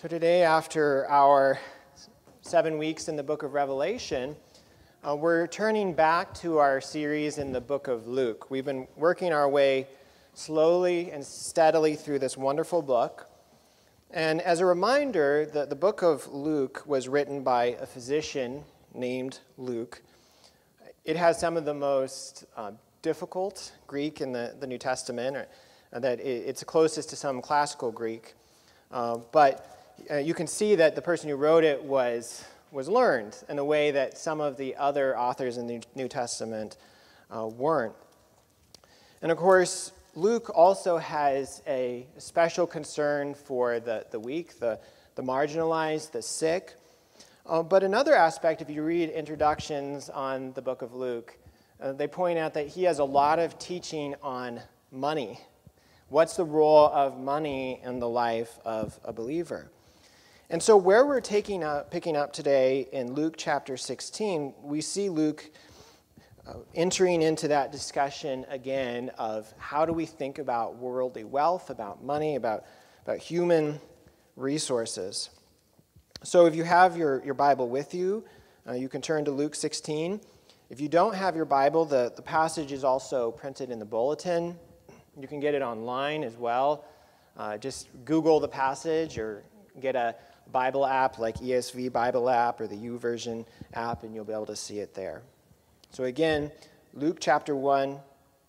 So, today, after our seven weeks in the book of Revelation, uh, we're turning back to our series in the book of Luke. We've been working our way slowly and steadily through this wonderful book. And as a reminder, the, the book of Luke was written by a physician named Luke. It has some of the most uh, difficult Greek in the, the New Testament, or, uh, that it, it's closest to some classical Greek. Uh, but you can see that the person who wrote it was, was learned in a way that some of the other authors in the New Testament uh, weren't. And of course, Luke also has a special concern for the, the weak, the, the marginalized, the sick. Uh, but another aspect, if you read introductions on the book of Luke, uh, they point out that he has a lot of teaching on money. What's the role of money in the life of a believer? And so, where we're taking up, picking up today in Luke chapter 16, we see Luke uh, entering into that discussion again of how do we think about worldly wealth, about money, about, about human resources. So, if you have your, your Bible with you, uh, you can turn to Luke 16. If you don't have your Bible, the, the passage is also printed in the bulletin. You can get it online as well. Uh, just Google the passage or get a Bible app like ESV Bible app or the YouVersion app, and you'll be able to see it there. So again, Luke chapter 1,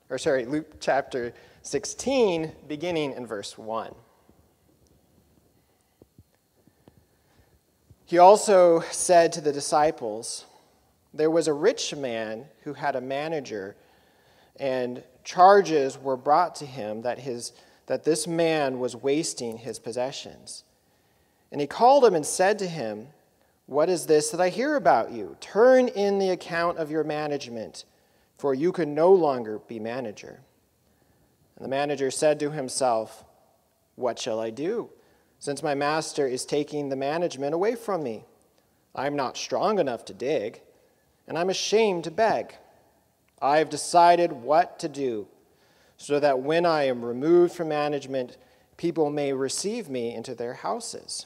or sorry, Luke chapter 16, beginning in verse 1. He also said to the disciples, There was a rich man who had a manager, and charges were brought to him that, his, that this man was wasting his possessions. And he called him and said to him, What is this that I hear about you? Turn in the account of your management, for you can no longer be manager. And the manager said to himself, What shall I do, since my master is taking the management away from me? I am not strong enough to dig, and I'm ashamed to beg. I have decided what to do, so that when I am removed from management, people may receive me into their houses.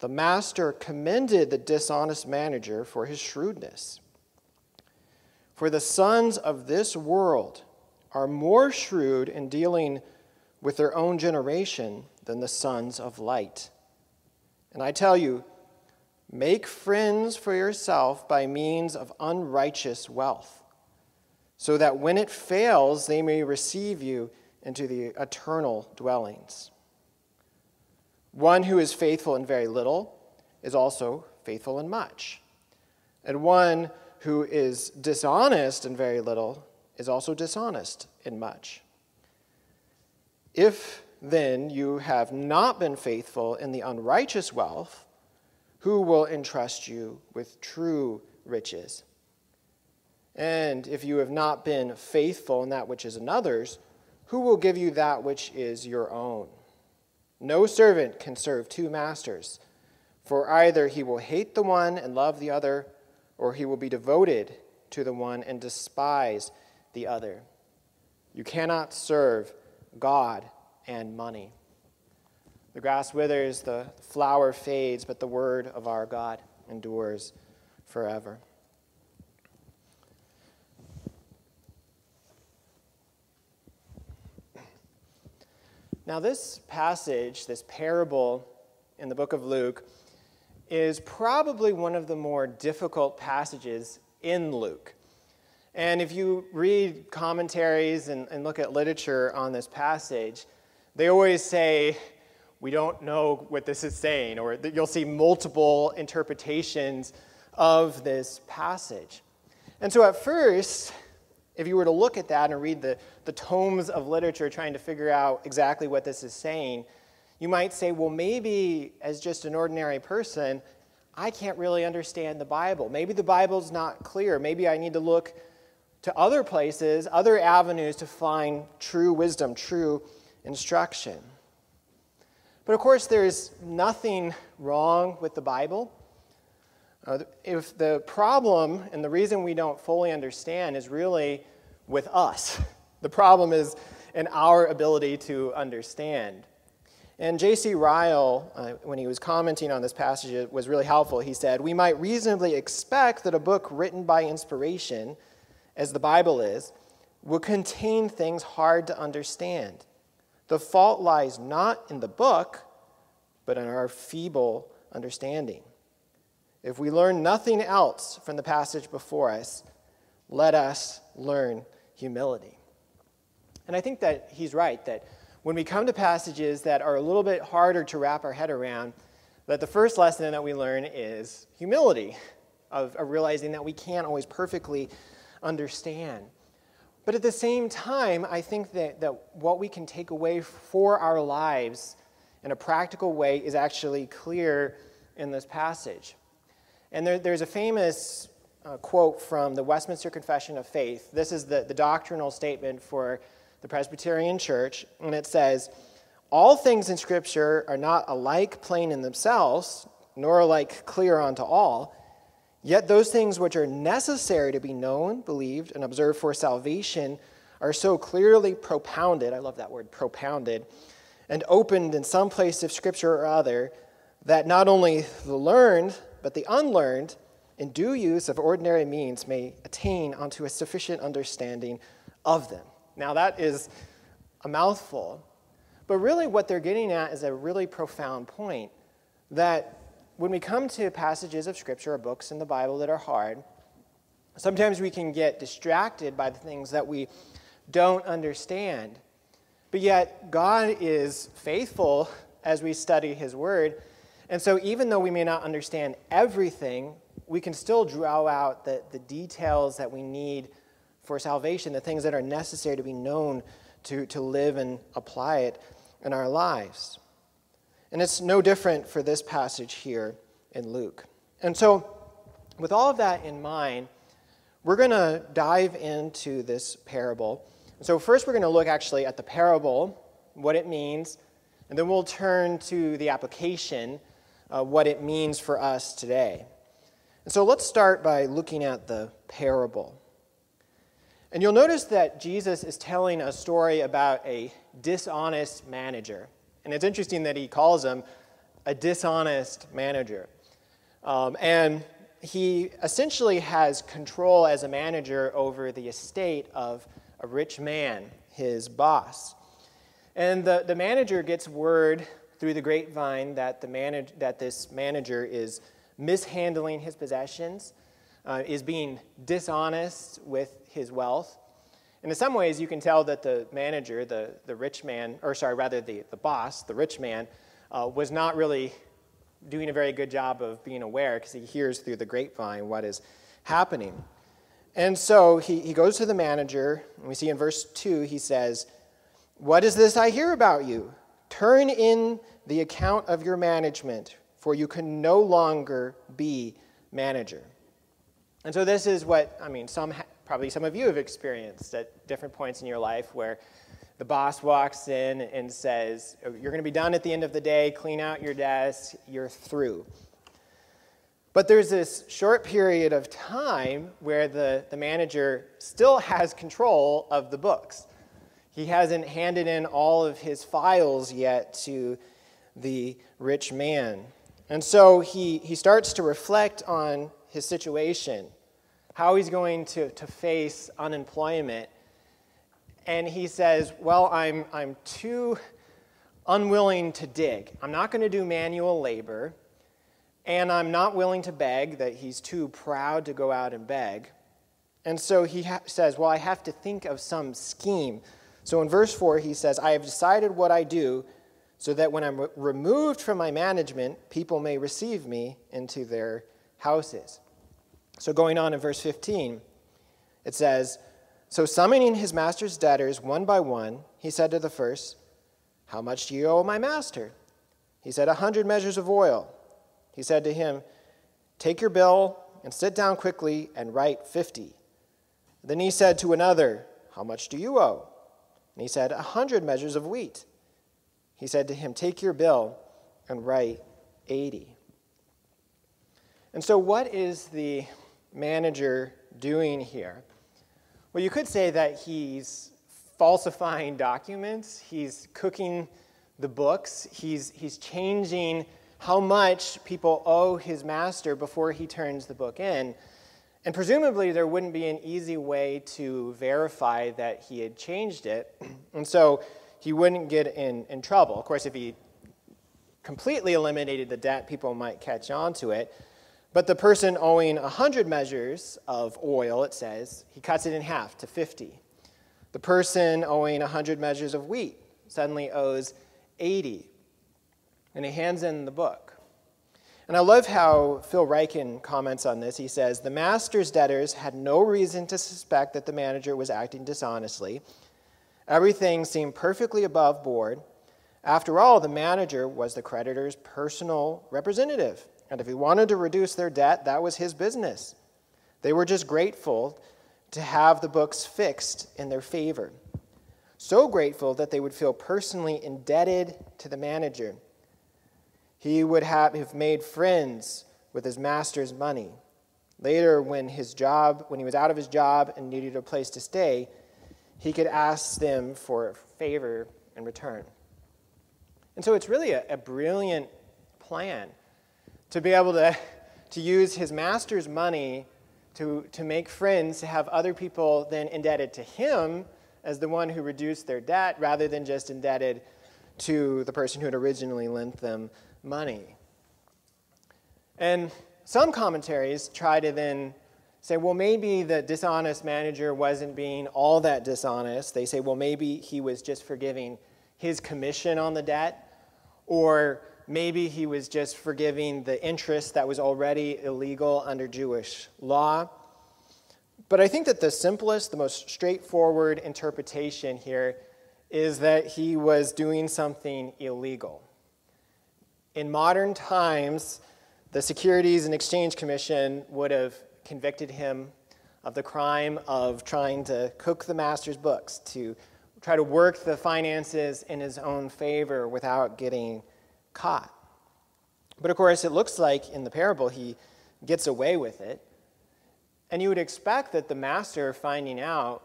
The master commended the dishonest manager for his shrewdness. For the sons of this world are more shrewd in dealing with their own generation than the sons of light. And I tell you, make friends for yourself by means of unrighteous wealth, so that when it fails, they may receive you into the eternal dwellings. One who is faithful in very little is also faithful in much. And one who is dishonest in very little is also dishonest in much. If then you have not been faithful in the unrighteous wealth, who will entrust you with true riches? And if you have not been faithful in that which is another's, who will give you that which is your own? No servant can serve two masters, for either he will hate the one and love the other, or he will be devoted to the one and despise the other. You cannot serve God and money. The grass withers, the flower fades, but the word of our God endures forever. Now, this passage, this parable in the book of Luke, is probably one of the more difficult passages in Luke. And if you read commentaries and, and, look at literature on this passage, they always say, we don't know what this is saying, or you'll see multiple interpretations of this passage. And so at first, if you were to look at that and read the, the tomes of literature trying to figure out exactly what this is saying, you might say, well, maybe as just an ordinary person, I can't really understand the Bible. Maybe the Bible's not clear. Maybe I need to look to other places, other avenues to find true wisdom, true instruction. But of course, there's nothing wrong with the Bible. Uh, if the problem and the reason we don't fully understand is really with us, the problem is in our ability to understand. And J.C. Ryle, uh, when he was commenting on this passage, was really helpful. He said, We might reasonably expect that a book written by inspiration, as the Bible is, will contain things hard to understand. The fault lies not in the book, but in our feeble understanding. If we learn nothing else from the passage before us, let us learn humility. And I think that he's right, that when we come to passages that are a little bit harder to wrap our head around, that the first lesson that we learn is humility, of, of realizing that we can't always perfectly understand. But at the same time, I think that, that what we can take away for our lives in a practical way is actually clear in this passage. And there, there's a famous uh, quote from the Westminster Confession of Faith. This is the, the doctrinal statement for the Presbyterian Church, and it says, All things in Scripture are not alike plain in themselves, nor alike clear unto all. Yet those things which are necessary to be known, believed, and observed for salvation are so clearly propounded, I love that word, propounded, and opened in some place of Scripture or other, that not only the learned, but the unlearned, in due use of ordinary means, may attain unto a sufficient understanding of them. Now, that is a mouthful, but really what they're getting at is a really profound point that when we come to passages of Scripture or books in the Bible that are hard, sometimes we can get distracted by the things that we don't understand. But yet, God is faithful as we study His Word. And so, even though we may not understand everything, we can still draw out the, the details that we need for salvation, the things that are necessary to be known to, to live and apply it in our lives. And it's no different for this passage here in Luke. And so, with all of that in mind, we're going to dive into this parable. So, first, we're going to look actually at the parable, what it means, and then we'll turn to the application, uh, what it means for us today. And so, let's start by looking at the parable. And you'll notice that Jesus is telling a story about a dishonest manager. And it's interesting that he calls him a dishonest manager. Um, and he essentially has control as a manager over the estate of a rich man, his boss. And the, the manager gets word through the grapevine that, the manage, that this manager is mishandling his possessions, uh, is being dishonest with his wealth. And in some ways, you can tell that the manager, the, the rich man, or sorry, rather the, the boss, the rich man, uh, was not really doing a very good job of being aware because he hears through the grapevine what is happening. And so he, he goes to the manager, and we see in verse 2, he says, What is this I hear about you? Turn in the account of your management, for you can no longer be manager. And so this is what, I mean, some probably some of you have experienced at different points in your life where the boss walks in and says, oh, You're going to be done at the end of the day, clean out your desk, you're through. But there's this short period of time where the, the manager still has control of the books. He hasn't handed in all of his files yet to the rich man. And so he, he starts to reflect on his situation how he's going to, to face unemployment. And he says, Well, I'm, I'm too unwilling to dig. I'm not going to do manual labor. And I'm not willing to beg, that he's too proud to go out and beg. And so he ha- says, Well, I have to think of some scheme. So in verse 4, he says, I have decided what I do so that when I'm re- removed from my management, people may receive me into their houses. So, going on in verse 15, it says, So summoning his master's debtors one by one, he said to the first, How much do you owe my master? He said, A hundred measures of oil. He said to him, Take your bill and sit down quickly and write fifty. Then he said to another, How much do you owe? And he said, A hundred measures of wheat. He said to him, Take your bill and write eighty. And so, what is the manager doing here? Well, you could say that he's falsifying documents, he's cooking the books, he's, he's changing how much people owe his master before he turns the book in. And presumably, there wouldn't be an easy way to verify that he had changed it. And so he wouldn't get in, in trouble. Of course, if he completely eliminated the debt, people might catch on to it. But the person owing 100 measures of oil, it says, he cuts it in half to 50. The person owing 100 measures of wheat suddenly owes 80. And he hands in the book. And I love how Phil Ryken comments on this. He says, The master's debtors had no reason to suspect that the manager was acting dishonestly. Everything seemed perfectly above board. After all, the manager was the creditor's personal representative. And if he wanted to reduce their debt, that was his business. They were just grateful to have the books fixed in their favor. So grateful that they would feel personally indebted to the manager. He would have, made friends with his master's money. Later, when his job, when he was out of his job and needed a place to stay, he could ask them for a favor in return. And so it's really a, a brilliant plan to be able to, to use his master's money to, to make friends, to have other people then indebted to him as the one who reduced their debt rather than just indebted to the person who had originally lent them money. And some commentaries try to then say, well, maybe the dishonest manager wasn't being all that dishonest. They say, well, maybe he was just forgiving his commission on the debt, or maybe he was just forgiving the interest that was already illegal under Jewish law. But I think that the simplest, the most straightforward interpretation here is that he was doing something illegal. In modern times, the Securities and Exchange Commission would have convicted him of the crime of trying to cook the master's books, to try to work the finances in his own favor without getting caught. But of course, it looks like in the parable he gets away with it. And you would expect that the master, finding out,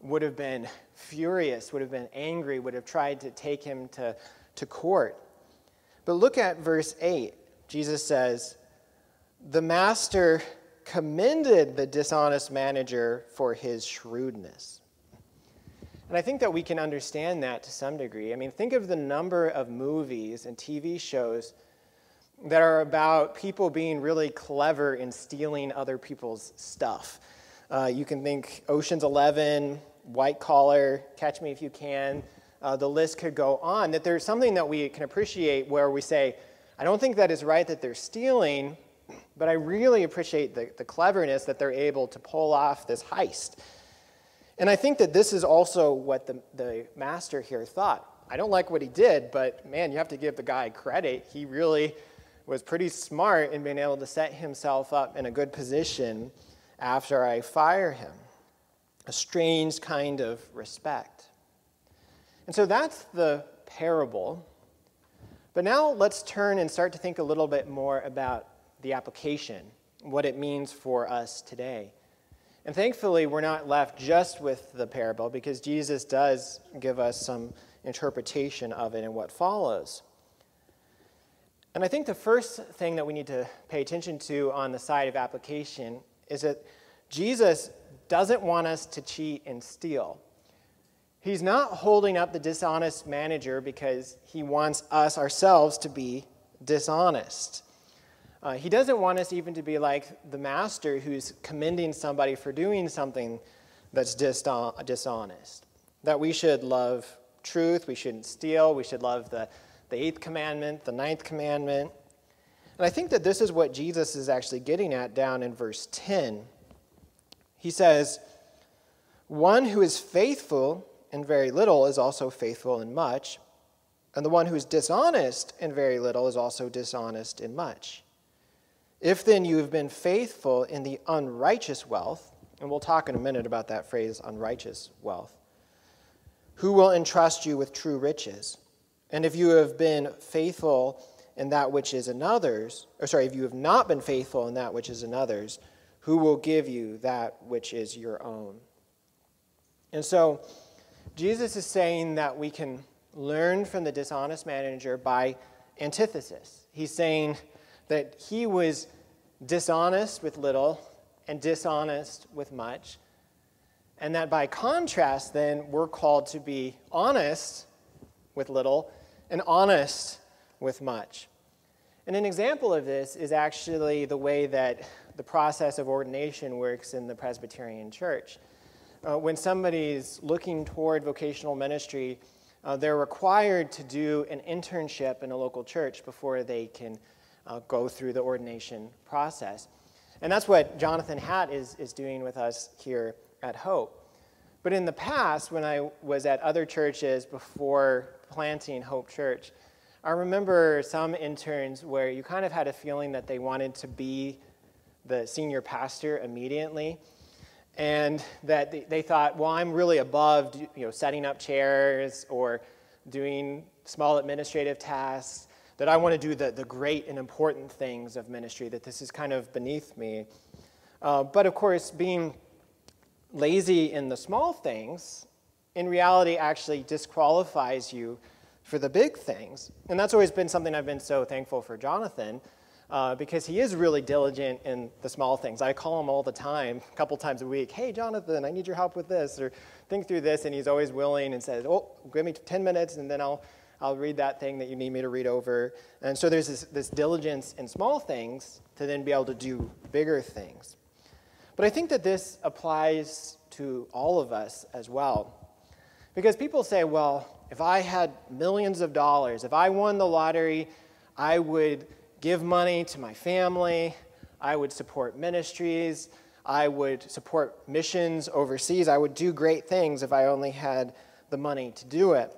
would have been furious, would have been angry, would have tried to take him to, to court. But look at verse 8. Jesus says, The master commended the dishonest manager for his shrewdness. And I think that we can understand that to some degree. I mean, think of the number of movies and TV shows that are about people being really clever in stealing other people's stuff. Uh, you can think Ocean's Eleven, White Collar, Catch Me If You Can. Uh, the list could go on. That there's something that we can appreciate where we say, I don't think that is right that they're stealing, but I really appreciate the, the cleverness that they're able to pull off this heist. And I think that this is also what the, the master here thought. I don't like what he did, but man, you have to give the guy credit. He really was pretty smart in being able to set himself up in a good position after I fire him. A strange kind of respect. And so that's the parable. But now let's turn and start to think a little bit more about the application, what it means for us today. And thankfully, we're not left just with the parable because Jesus does give us some interpretation of it and what follows. And I think the first thing that we need to pay attention to on the side of application is that Jesus doesn't want us to cheat and steal. He's not holding up the dishonest manager because he wants us ourselves to be dishonest. Uh, he doesn't want us even to be like the master who's commending somebody for doing something that's dishonest. That we should love truth, we shouldn't steal, we should love the the eighth commandment, the ninth commandment. And I think that this is what Jesus is actually getting at down in verse 10. He says, One who is faithful in very little is also faithful in much. And the one who is dishonest in very little is also dishonest in much. If then you have been faithful in the unrighteous wealth, and we'll talk in a minute about that phrase, unrighteous wealth, who will entrust you with true riches? And if you have been faithful in that which is another's, or sorry, if you have not been faithful in that which is another's, who will give you that which is your own? And so, Jesus is saying that we can learn from the dishonest manager by antithesis. He's saying that he was dishonest with little and dishonest with much. And that by contrast, then, we're called to be honest with little and honest with much. And an example of this is actually the way that the process of ordination works in the Presbyterian Church. Uh, when somebody's looking toward vocational ministry, uh, they're required to do an internship in a local church before they can uh, go through the ordination process. And that's what Jonathan Hatt is, is doing with us here at Hope. But in the past, when I was at other churches before planting Hope Church, I remember some interns where you kind of had a feeling that they wanted to be the senior pastor immediately. And that they, thought, well, I'm really above you know, setting up chairs or doing small administrative tasks that I want to do the, the great and important things of ministry, that this is kind of beneath me. Uh, but of course, being lazy in the small things, in reality, actually disqualifies you for the big things. And that's always been something I've been so thankful for Jonathan. Uh, because he is really diligent in the small things. I call him all the time, a couple times a week. Hey, Jonathan, I need your help with this, or think through this, and he's always willing and says, "Oh, give me 10 minutes, and then I'll I'll read that thing that you need me to read over. And so there's this, this diligence in small things to then be able to do bigger things. But I think that this applies to all of us as well. Because people say, well, if I had millions of dollars, if I won the lottery, I would give money to my family, I would support ministries, I would support missions overseas, I would do great things if I only had the money to do it.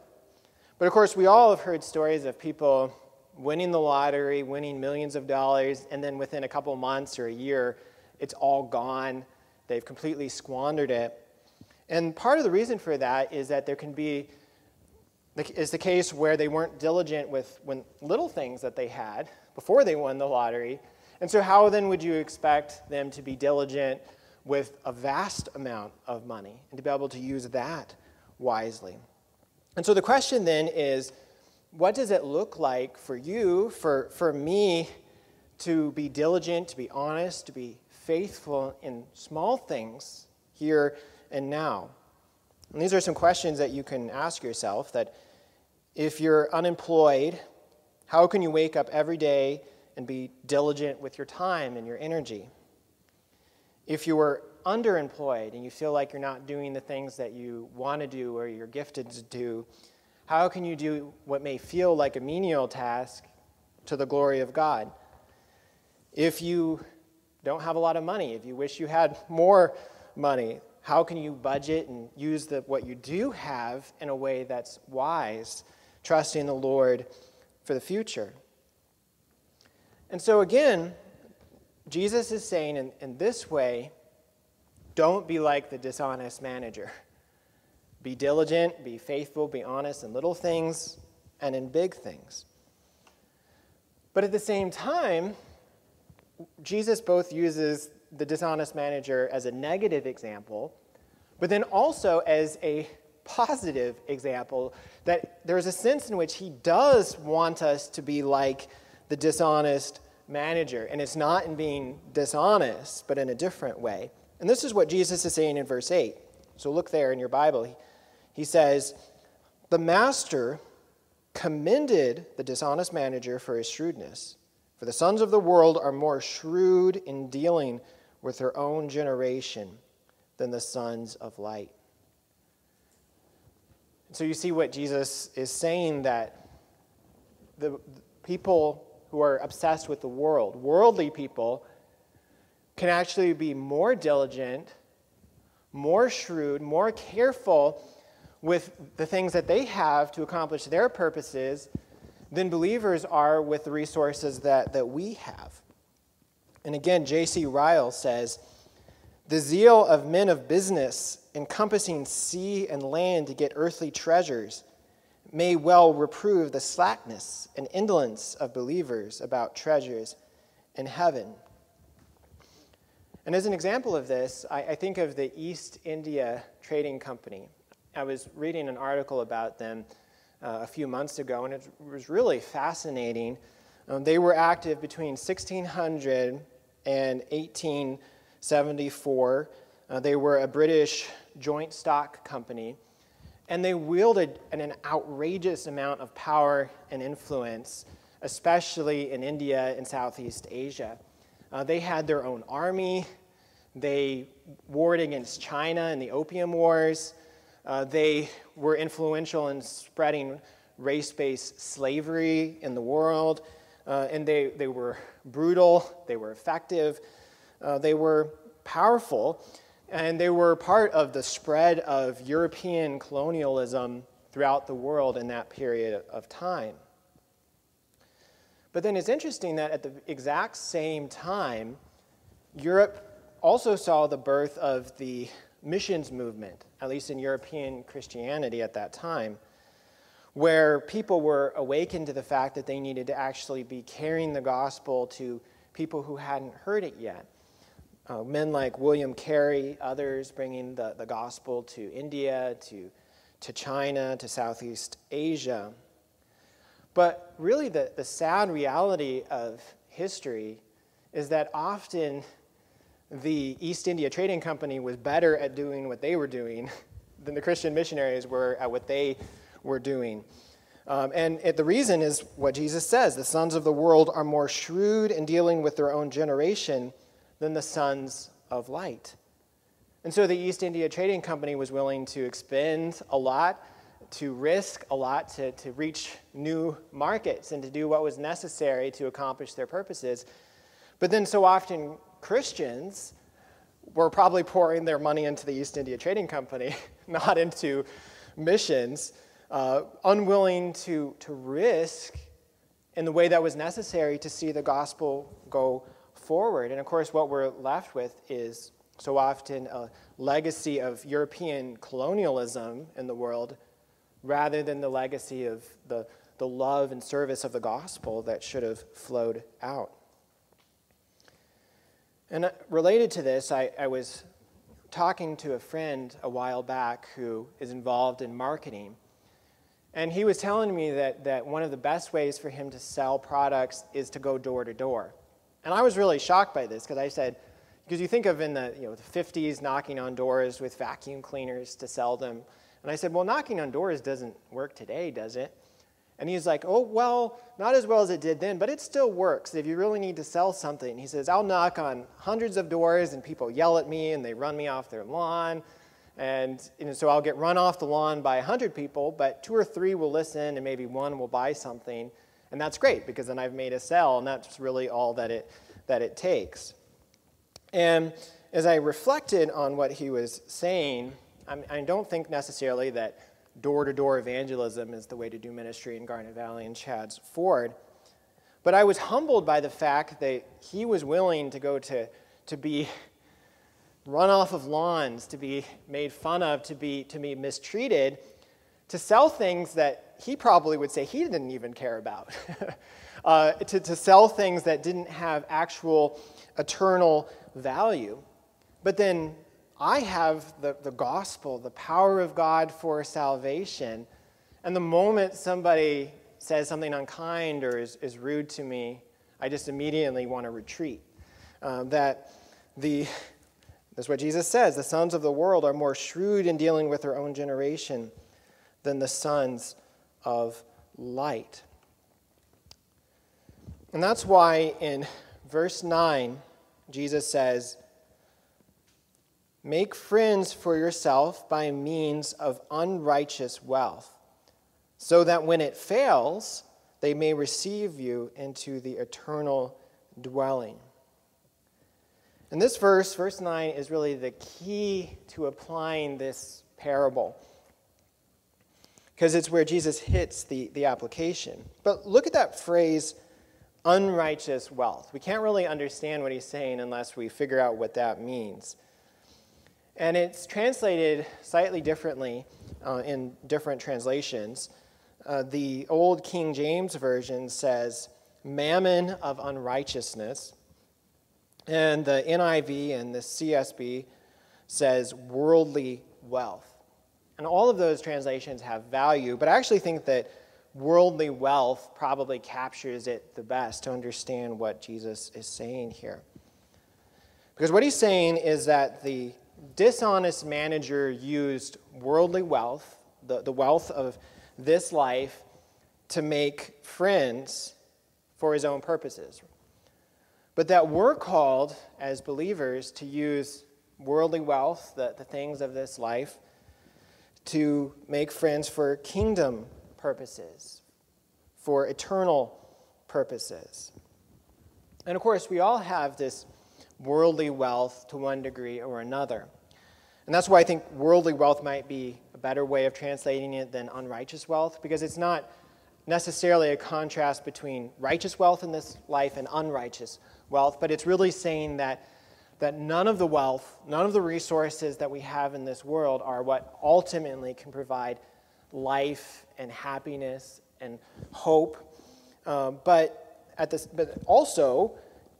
But of course, we all have heard stories of people winning the lottery, winning millions of dollars, and then within a couple months or a year, it's all gone. They've completely squandered it. And part of the reason for that is that there can be is the case where they weren't diligent with when little things that they had before they won the lottery. And so how then would you expect them to be diligent with a vast amount of money and to be able to use that wisely? And so the question then is what does it look like for you, for, for me, to be diligent, to be honest, to be faithful in small things here and now? And these are some questions that you can ask yourself that if you're unemployed, how can you wake up every day and be diligent with your time and your energy? If you are underemployed and you feel like you're not doing the things that you want to do or you're gifted to do, how can you do what may feel like a menial task to the glory of God? If you don't have a lot of money, if you wish you had more money, how can you budget and use the, what you do have in a way that's wise, trusting the Lord for the future? And so, again, Jesus is saying in, in this way, don't be like the dishonest manager. Be diligent, be faithful, be honest in little things and in big things. But at the same time, Jesus both uses the dishonest manager as a negative example, but then also as a positive example that there's a sense in which he does want us to be like the dishonest manager. And it's not in being dishonest, but in a different way. And this is what Jesus is saying in verse 8. So look there in your Bible. He says, The master commended the dishonest manager for his shrewdness. For the sons of the world are more shrewd in dealing with their own generation than the sons of light. So you see what Jesus is saying that the people who are obsessed with the world, worldly people, can actually be more diligent, more shrewd, more careful with the things that they have to accomplish their purposes than believers are with the resources that, that we have. And again, J.C. Ryle says, The zeal of men of business encompassing sea and land to get earthly treasures may well reprove the slackness and indolence of believers about treasures in heaven. And as an example of this, I, I, think of the East India Trading Company. I was reading an article about them uh, a few months ago, and it was really fascinating. Um, they were active between 1600 and 1874. Uh, they were a British joint stock company, and they wielded an, an outrageous amount of power and influence, especially in India and Southeast Asia. Uh, they had their own army. They warred against China in the Opium Wars. Uh, they were influential in spreading race based slavery in the world. Uh, and they, they were brutal, they were effective, uh, they were powerful, and they were part of the spread of European colonialism throughout the world in that period of time. But then it's interesting that at the exact same time, Europe also saw the birth of the missions movement, at least in European Christianity at that time, where people were awakened to the fact that they needed to actually be carrying the gospel to people who hadn't heard it yet. Uh, men like William Carey, others bringing the, the gospel to India, to, to China, to Southeast Asia. But really, the, the sad reality of history is that often the East India Trading Company was better at doing what they were doing than the Christian missionaries were at what they were doing. Um, and it, the reason is what Jesus says the sons of the world are more shrewd in dealing with their own generation than the sons of light. And so the East India Trading Company was willing to expend a lot to risk a lot to, to reach new markets and to do what was necessary to accomplish their purposes. But then, so often, Christians were probably pouring their money into the East India Trading Company, not into missions, uh, unwilling to, to risk in the way that was necessary to see the gospel go forward. And of course, what we're left with is so often a legacy of European colonialism in the world rather than the legacy of the, the love and service of the gospel that should have flowed out. And uh, related to this, I, I was talking to a friend a while back who is involved in marketing. And he was telling me that, that one of the best ways for him to sell products is to go door to door. And I was really shocked by this because I said, because you think of in the, you know, the 50s knocking on doors with vacuum cleaners to sell them. And I said, Well, knocking on doors doesn't work today, does it? And he's like, Oh, well, not as well as it did then, but it still works if you really need to sell something. He says, I'll knock on hundreds of doors and people yell at me and they run me off their lawn. And know, so I'll get run off the lawn by 100 people, but two or three will listen and maybe one will buy something. And that's great because then I've made a sell, and that's really all that it, that it takes. And as I reflected on what he was saying, I don't think necessarily that door to door evangelism is the way to do ministry in Garnet Valley and Chadds Ford. But I was humbled by the fact that he was willing to go to, to be run off of lawns, to be made fun of, to be, to be mistreated, to sell things he probably would say he didn't even care about, uh, to, to sell things that didn't have actual eternal value. But then I have the, the gospel, the power of God for salvation. And the moment somebody says something unkind or is, is rude to me, I just immediately want to retreat. Uh, that the, that's what Jesus says the sons of the world are more shrewd in dealing with their own generation than the sons of light. And that's why in verse 9, Jesus says, Make friends for yourself by means of unrighteous wealth, so that when it fails, they may receive you into the eternal dwelling. And this verse, verse 9, is really the key to applying this parable. Because it's where Jesus hits the, the application. But look at that phrase, unrighteous wealth. We can't really understand what he's saying unless we figure out what that means. And it's translated slightly differently uh, in different translations. Uh, the old King James Version says, mammon of unrighteousness. And the NIV and the CSB says worldly wealth. And all of those translations have value, but I actually think that worldly wealth probably captures it the best to understand what Jesus is saying here. Because what he's saying is that the dishonest manager used worldly wealth, the, the wealth of this life, to make friends for his own purposes. But that we're called as believers to use worldly wealth, the, the things of this life, to make friends for kingdom purposes, for eternal purposes. And of course, we all have this worldly wealth to one degree or another. And that's why I think worldly wealth might be a better way of translating it than unrighteous wealth, because it's not necessarily a contrast between righteous wealth in this life and unrighteous wealth, but it's really saying that that none of the wealth, none of the resources that we have in this world are what ultimately can provide life and happiness and hope. Uh, but, at this, but also,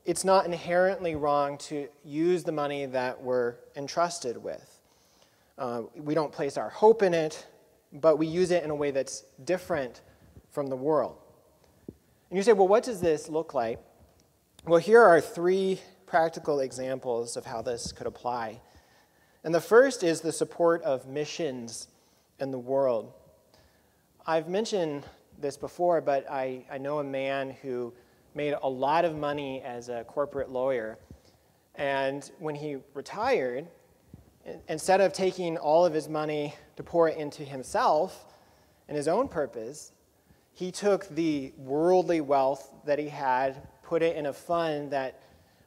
it's not inherently wrong to use the money that we're entrusted with. Uh, we don't place our hope in it, but we use it in a way that's different from the world. And you say, well, what does this look like? Well, here are three practical examples of how this could apply. And the first is the support of missions in the world. I've mentioned this before, but I, I know a man who made a lot of money as a corporate lawyer. And when he retired, instead of taking all of his money to pour it into himself and his own purpose, he took the worldly wealth that he had, put it in a fund that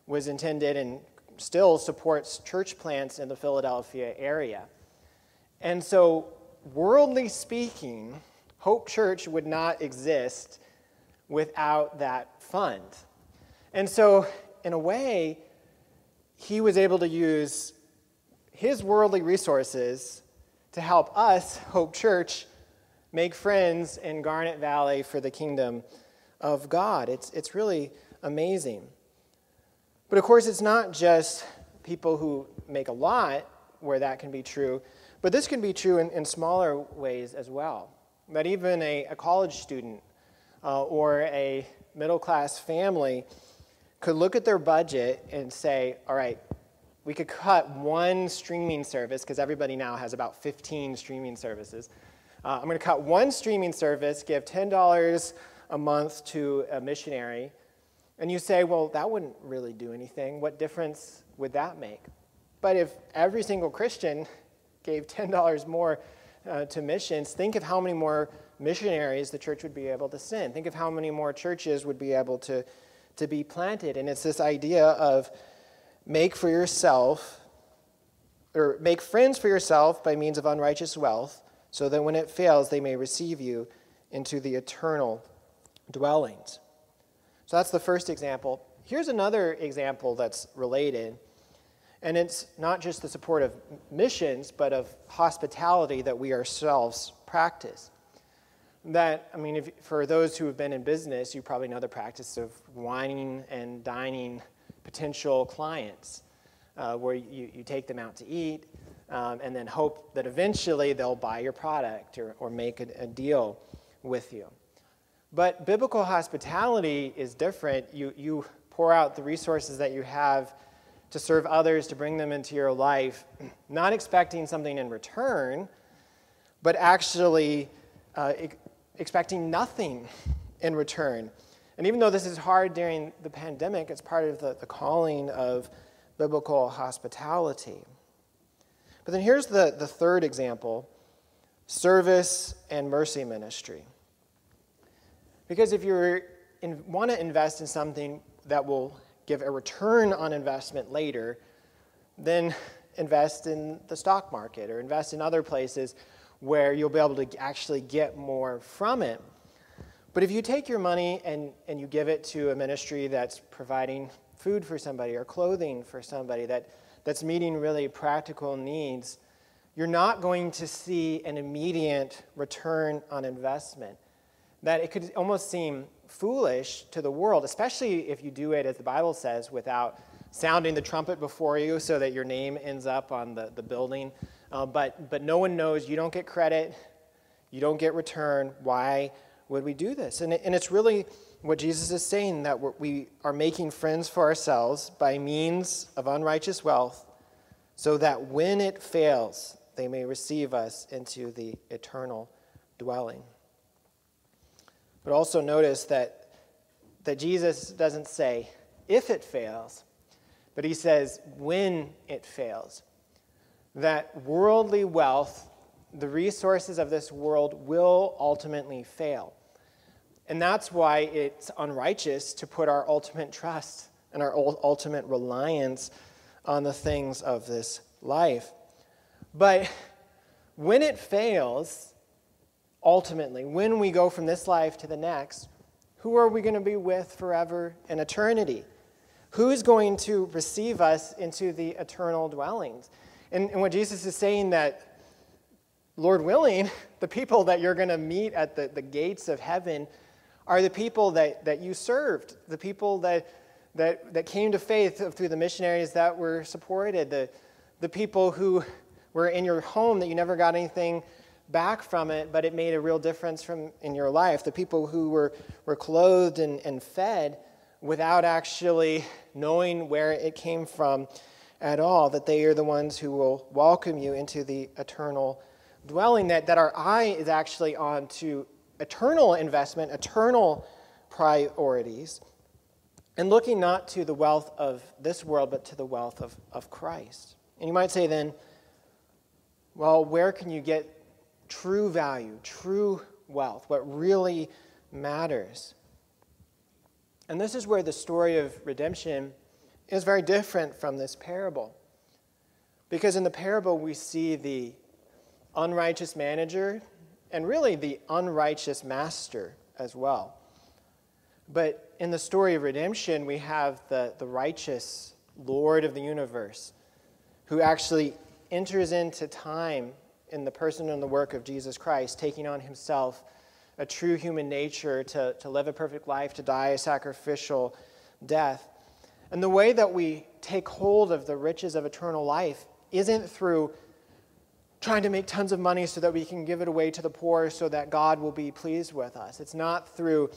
was intended and still supports church plants in the Philadelphia area. And so, worldly speaking, Hope Church would not exist without that fund. And so, in a way, he was able to use his worldly resources to help us, Hope Church, make friends in Garnet Valley for the kingdom of God. It's, it's really amazing. But of course, it's not just people who make a lot where that can be true, but this can be true in, in smaller ways as well. That even a, a college student uh, or a middle class family could look at their budget and say, all right, we could cut one streaming service, because everybody now has about 15 streaming services. Uh, I'm going to cut one streaming service, give $10 a month to a missionary, and you say, well, that wouldn't really do anything. What difference would that make? But if every single Christian gave $10 more uh, to missions, think of how many more missionaries the church would be able to send. Think of how many more churches would be able to, to be planted. And it's this idea of make for yourself, or make friends for yourself by means of unrighteous wealth, so that when it fails, they may receive you into the eternal dwellings. So that's the first example. Here's another example that's related. And it's not just the support of missions, but of hospitality that we ourselves practice. That, I mean, if, for those who have been in business, you probably know the practice of wining and dining potential clients, uh, where you, you take them out to eat um, and then hope that eventually they'll buy your product or, or make a, a deal with you. But biblical hospitality is different. You, you pour out the resources that you have to serve others, to bring them into your life, not expecting something in return, but actually uh, expecting nothing in return. And even though this is hard during the pandemic, it's part of the, the calling of biblical hospitality. But then here's the, the third example service and mercy ministry. Because if you want to invest in something that will give a return on investment later, then invest in the stock market or invest in other places where you'll be able to actually get more from it. But if you take your money and, and you give it to a ministry that's providing food for somebody or clothing for somebody that, that's meeting really practical needs, you're not going to see an immediate return on investment. That it could almost seem foolish to the world, especially if you do it, as the Bible says, without sounding the trumpet before you so that your name ends up on the, the building. Uh, but, but no one knows. You don't get credit, you don't get return. Why would we do this? And, it, and it's really what Jesus is saying that we are making friends for ourselves by means of unrighteous wealth, so that when it fails, they may receive us into the eternal dwelling. But also notice that, that Jesus doesn't say, if it fails, but he says, when it fails. That worldly wealth, the resources of this world, will ultimately fail. And that's why it's unrighteous to put our ultimate trust and our ultimate reliance on the things of this life. But when it fails, ultimately, when we go from this life to the next, who are we going to be with forever and eternity? Who's going to receive us into the eternal dwellings? And, and what Jesus is saying that, Lord willing, the people that you're going to meet at the, the gates of heaven are the people that, that you served, the people that, that, that came to faith through the missionaries that were supported, the, the people who were in your home that you never got anything back from it, but it made a real difference from, in your life. The people who were, were clothed and, and fed without actually knowing where it came from at all, that they are the ones who will welcome you into the eternal dwelling, that, that our eye is actually on to eternal investment, eternal priorities, and looking not to the wealth of this world, but to the wealth of, of Christ. And you might say then, well, where can you get true value, true wealth, what really matters? And this is where the story of redemption is very different from this parable. Because in the parable, we see the unrighteous manager and really the unrighteous master as well. But in the story of redemption, we have the, the righteous Lord of the universe who actually enters into time in the person and the work of Jesus Christ, taking on himself a true human nature to, to live a perfect life, to die a sacrificial death. And the way that we take hold of the riches of eternal life isn't through trying to make tons of money so that we can give it away to the poor so that God will be pleased with us. It's not through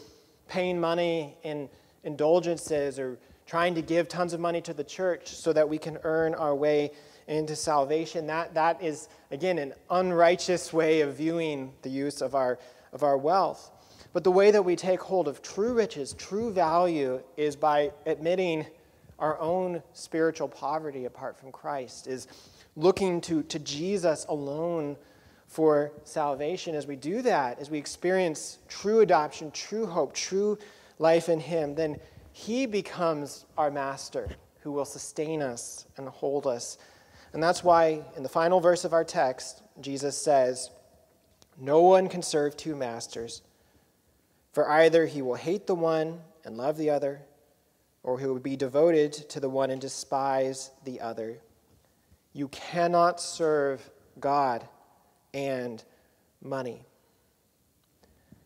paying money in indulgences or trying to give tons of money to the church so that we can earn our way into salvation. That, that is, again, an unrighteous way of viewing the use of our, of our wealth. But the way that we take hold of true riches, true value, is by admitting our own spiritual poverty apart from Christ, is looking to, to Jesus alone for salvation. As we do that, as we experience true adoption, true hope, true life in Him, then He becomes our master who will sustain us and hold us. And that's why in the final verse of our text, Jesus says, No one can serve two masters, for either he will hate the one and love the other, or he will be devoted to the one and despise the other. You cannot serve God and money.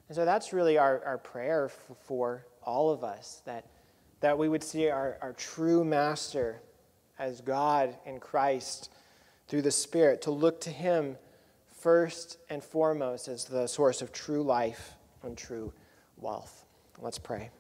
And so that's really our, our prayer for, all of us that, that we would see our, our true master as God in Christ through the Spirit, to look to Him first and foremost as the source of true life and true wealth. Let's pray.